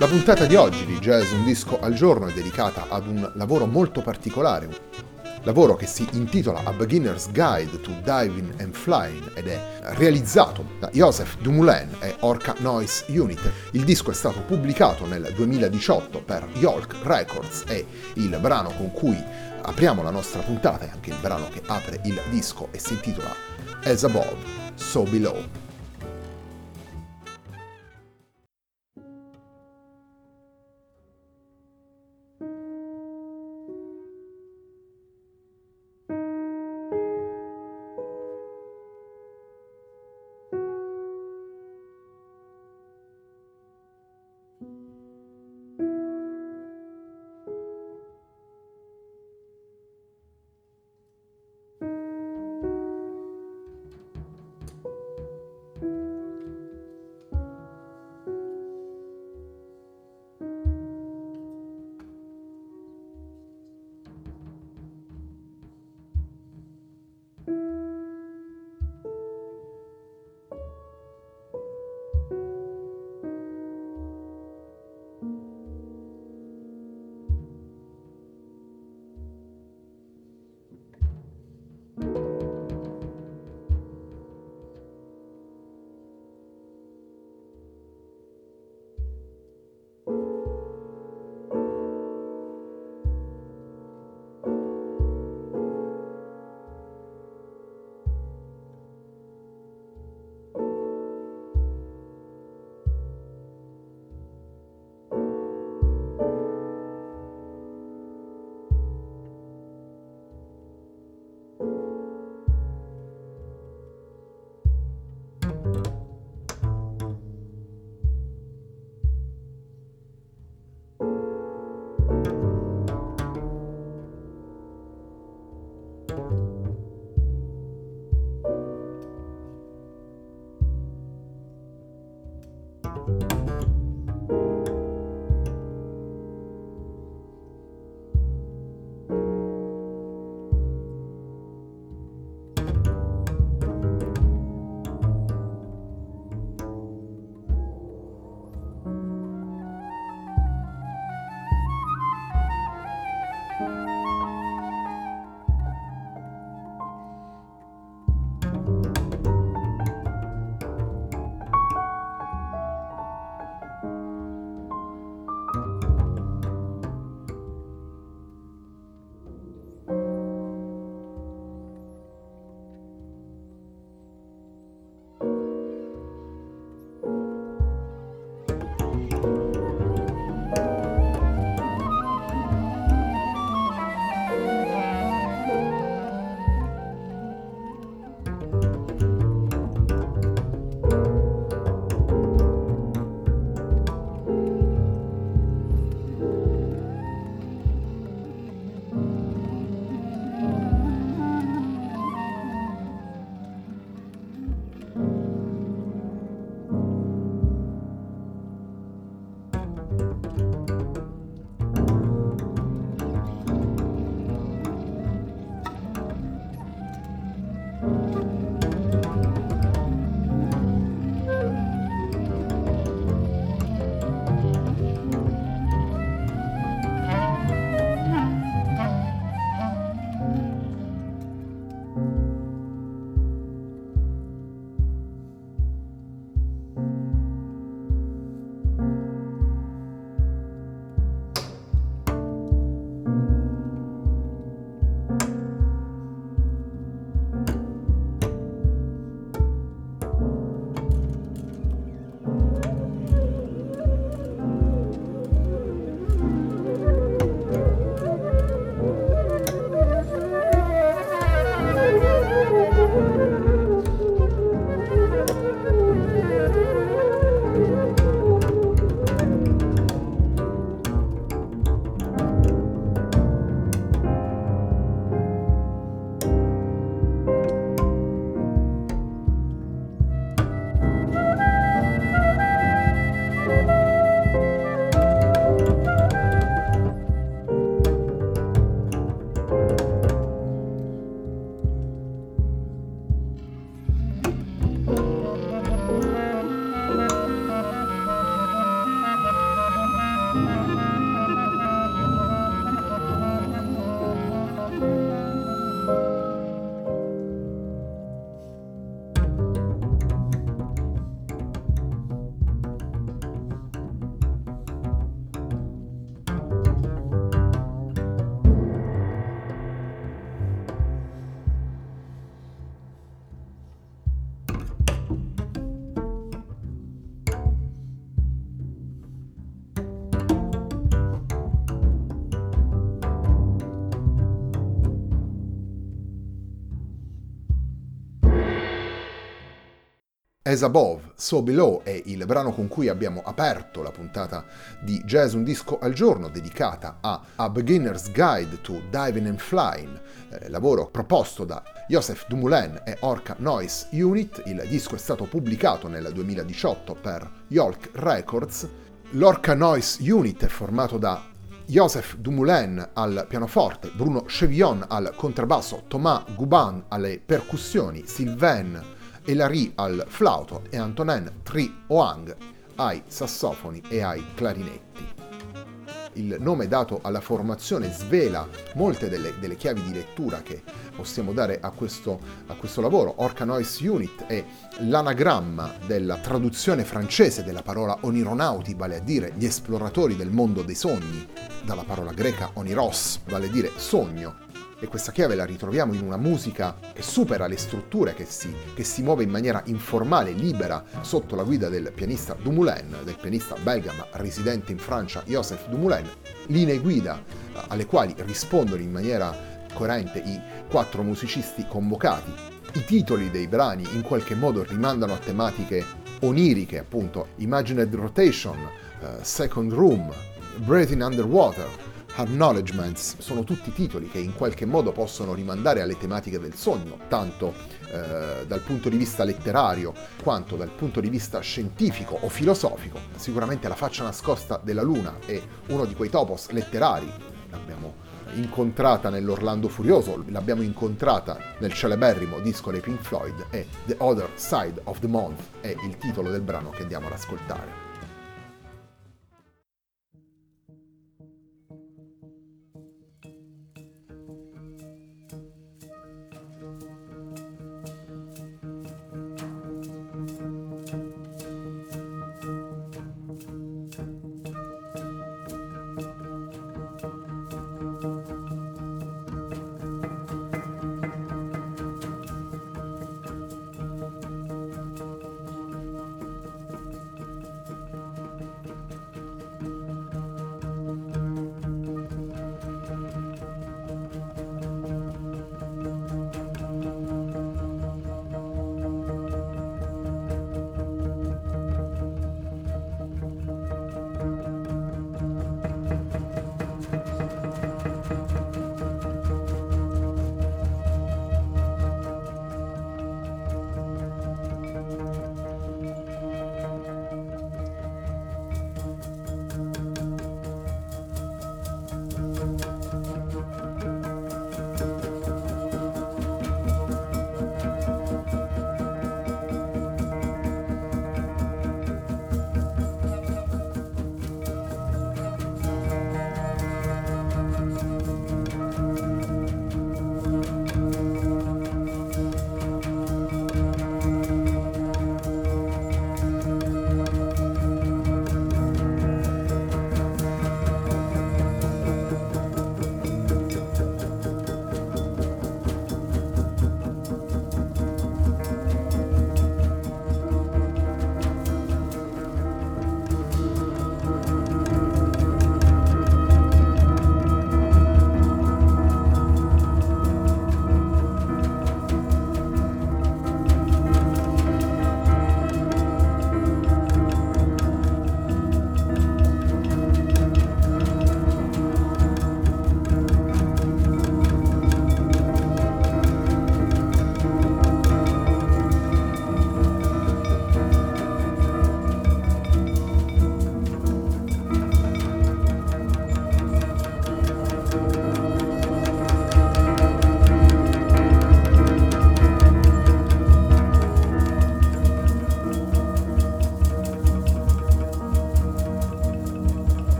La puntata di oggi di Jazz Un disco al giorno è dedicata ad un lavoro molto particolare, lavoro che si intitola A Beginner's Guide to Diving and Flying ed è realizzato da Joseph Dumoulin e Orca Noise Unit. Il disco è stato pubblicato nel 2018 per Yolk Records e il brano con cui apriamo la nostra puntata è anche il brano che apre il disco e si intitola As Above, So Below. As Above, So Below è il brano con cui abbiamo aperto la puntata di Jazz Un Disco al Giorno dedicata a A Beginner's Guide to Diving and Flying, eh, lavoro proposto da Joseph Dumoulin e Orca Noise Unit. Il disco è stato pubblicato nel 2018 per Yolk Records. L'Orca Noise Unit è formato da Joseph Dumoulin al pianoforte, Bruno Chevillon al contrabbasso, Thomas Guban alle percussioni, Sylvain Elari al flauto e Antonin Tri Oang ai sassofoni e ai clarinetti il nome dato alla formazione svela molte delle, delle chiavi di lettura che possiamo dare a questo, a questo lavoro. Orca Noise Unit è l'anagramma della traduzione francese della parola onironauti, vale a dire gli esploratori del mondo dei sogni, dalla parola greca oniros, vale a dire sogno, e questa chiave la ritroviamo in una musica che supera le strutture, che si, che si muove in maniera informale, libera, sotto la guida del pianista Dumoulin, del pianista belga ma residente in Francia Joseph Dumoulin, linee guida eh, alle quali rispondono in maniera coerente i quattro musicisti convocati. I titoli dei brani in qualche modo rimandano a tematiche oniriche, appunto Imagined Rotation, uh, Second Room, Breathing Underwater, Acknowledgements sono tutti titoli che in qualche modo possono rimandare alle tematiche del sogno, tanto eh, dal punto di vista letterario quanto dal punto di vista scientifico o filosofico. Sicuramente la faccia nascosta della luna è uno di quei topos letterari, l'abbiamo incontrata nell'Orlando Furioso, l'abbiamo incontrata nel celeberrimo disco dei Pink Floyd e The Other Side of the Month è il titolo del brano che andiamo ad ascoltare.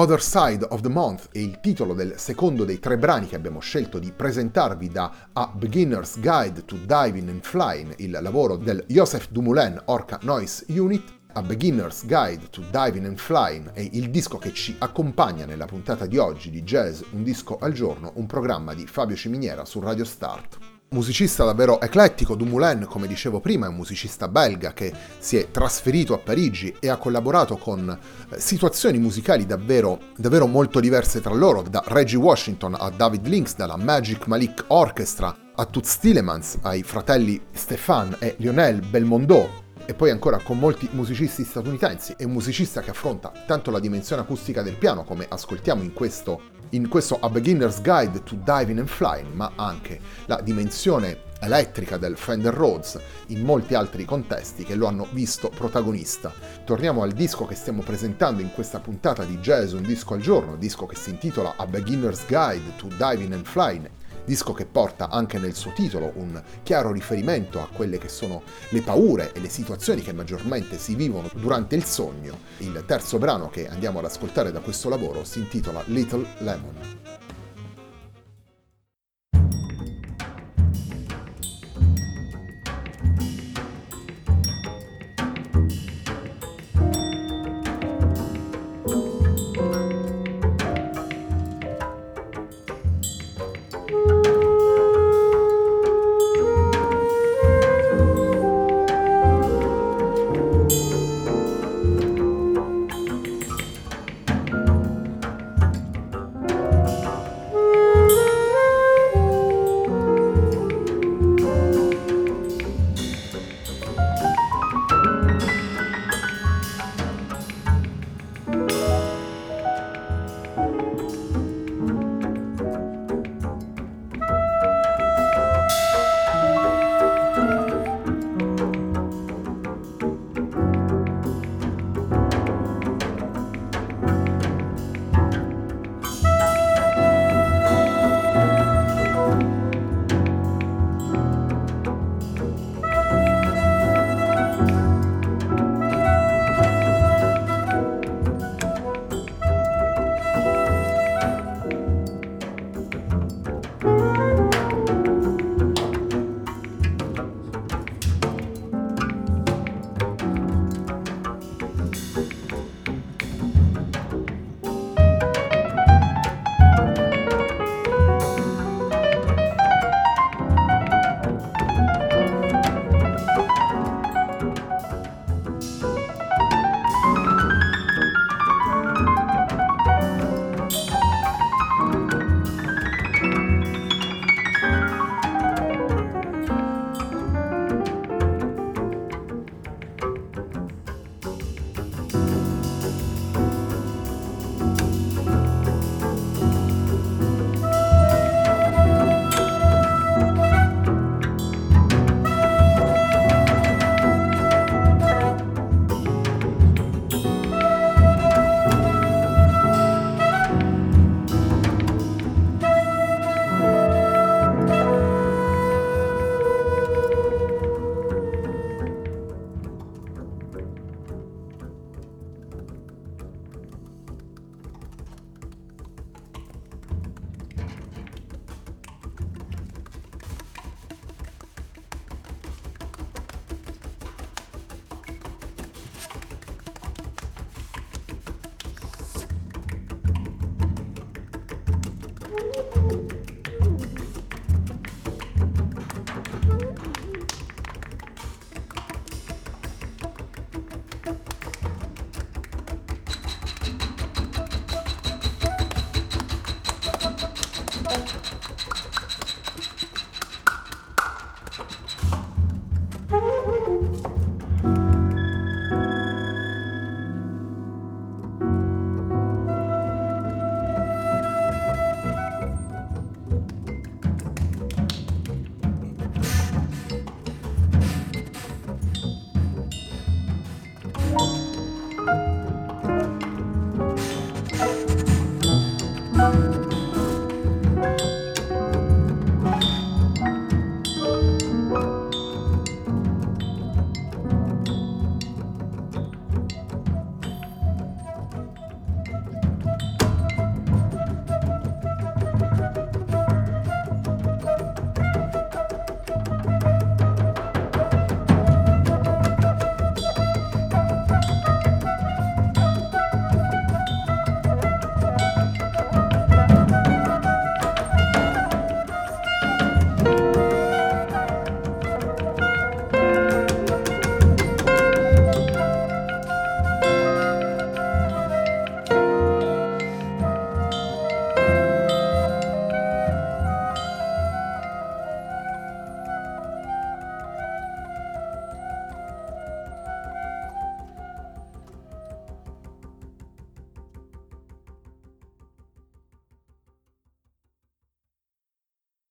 Other Side of the Month è il titolo del secondo dei tre brani che abbiamo scelto di presentarvi da A Beginner's Guide to Diving and Flying, il lavoro del Joseph Dumoulin Orca Noise Unit. A Beginner's Guide to Diving and Flying è il disco che ci accompagna nella puntata di oggi di Jazz Un disco al giorno, un programma di Fabio Ciminiera su Radio Start musicista davvero eclettico, Dumoulin, come dicevo prima, è un musicista belga che si è trasferito a Parigi e ha collaborato con eh, situazioni musicali davvero, davvero molto diverse tra loro, da Reggie Washington a David Links, dalla Magic Malik Orchestra a Toots Tillemans, ai fratelli Stéphane e Lionel Belmondo, e poi ancora con molti musicisti statunitensi. È un musicista che affronta tanto la dimensione acustica del piano, come ascoltiamo in questo in questo A Beginner's Guide to Diving and Flying, ma anche la dimensione elettrica del Fender Rhodes in molti altri contesti che lo hanno visto protagonista. Torniamo al disco che stiamo presentando in questa puntata di Jazz Un disco al giorno, disco che si intitola A Beginner's Guide to Diving and Flying disco che porta anche nel suo titolo un chiaro riferimento a quelle che sono le paure e le situazioni che maggiormente si vivono durante il sogno. Il terzo brano che andiamo ad ascoltare da questo lavoro si intitola Little Lemon.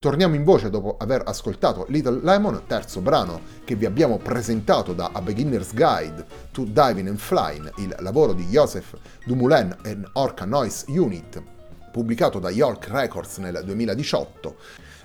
Torniamo in voce dopo aver ascoltato Little Lemon, terzo brano che vi abbiamo presentato da A Beginner's Guide to Diving and Flying, il lavoro di Joseph Dumoulin e Orca Noise Unit, pubblicato da York Records nel 2018.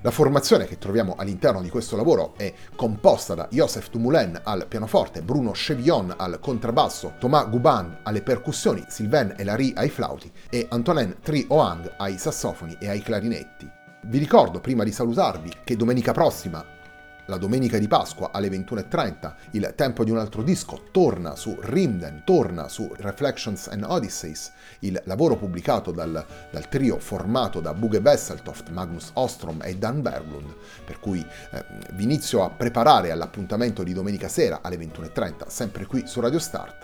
La formazione che troviamo all'interno di questo lavoro è composta da Joseph Dumoulin al pianoforte, Bruno Chevillon al contrabbasso, Thomas Guban alle percussioni, Sylvain Elary ai flauti e Antonin Tri Oang ai sassofoni e ai clarinetti. Vi ricordo, prima di salutarvi, che domenica prossima, la domenica di Pasqua alle 21.30, il tempo di un altro disco torna su Rimden, torna su Reflections and Odysseys, il lavoro pubblicato dal, dal trio formato da Buge Wesseltoft, Magnus Ostrom e Dan Berglund, per cui eh, vi inizio a preparare all'appuntamento di domenica sera alle 21.30, sempre qui su Radio Start.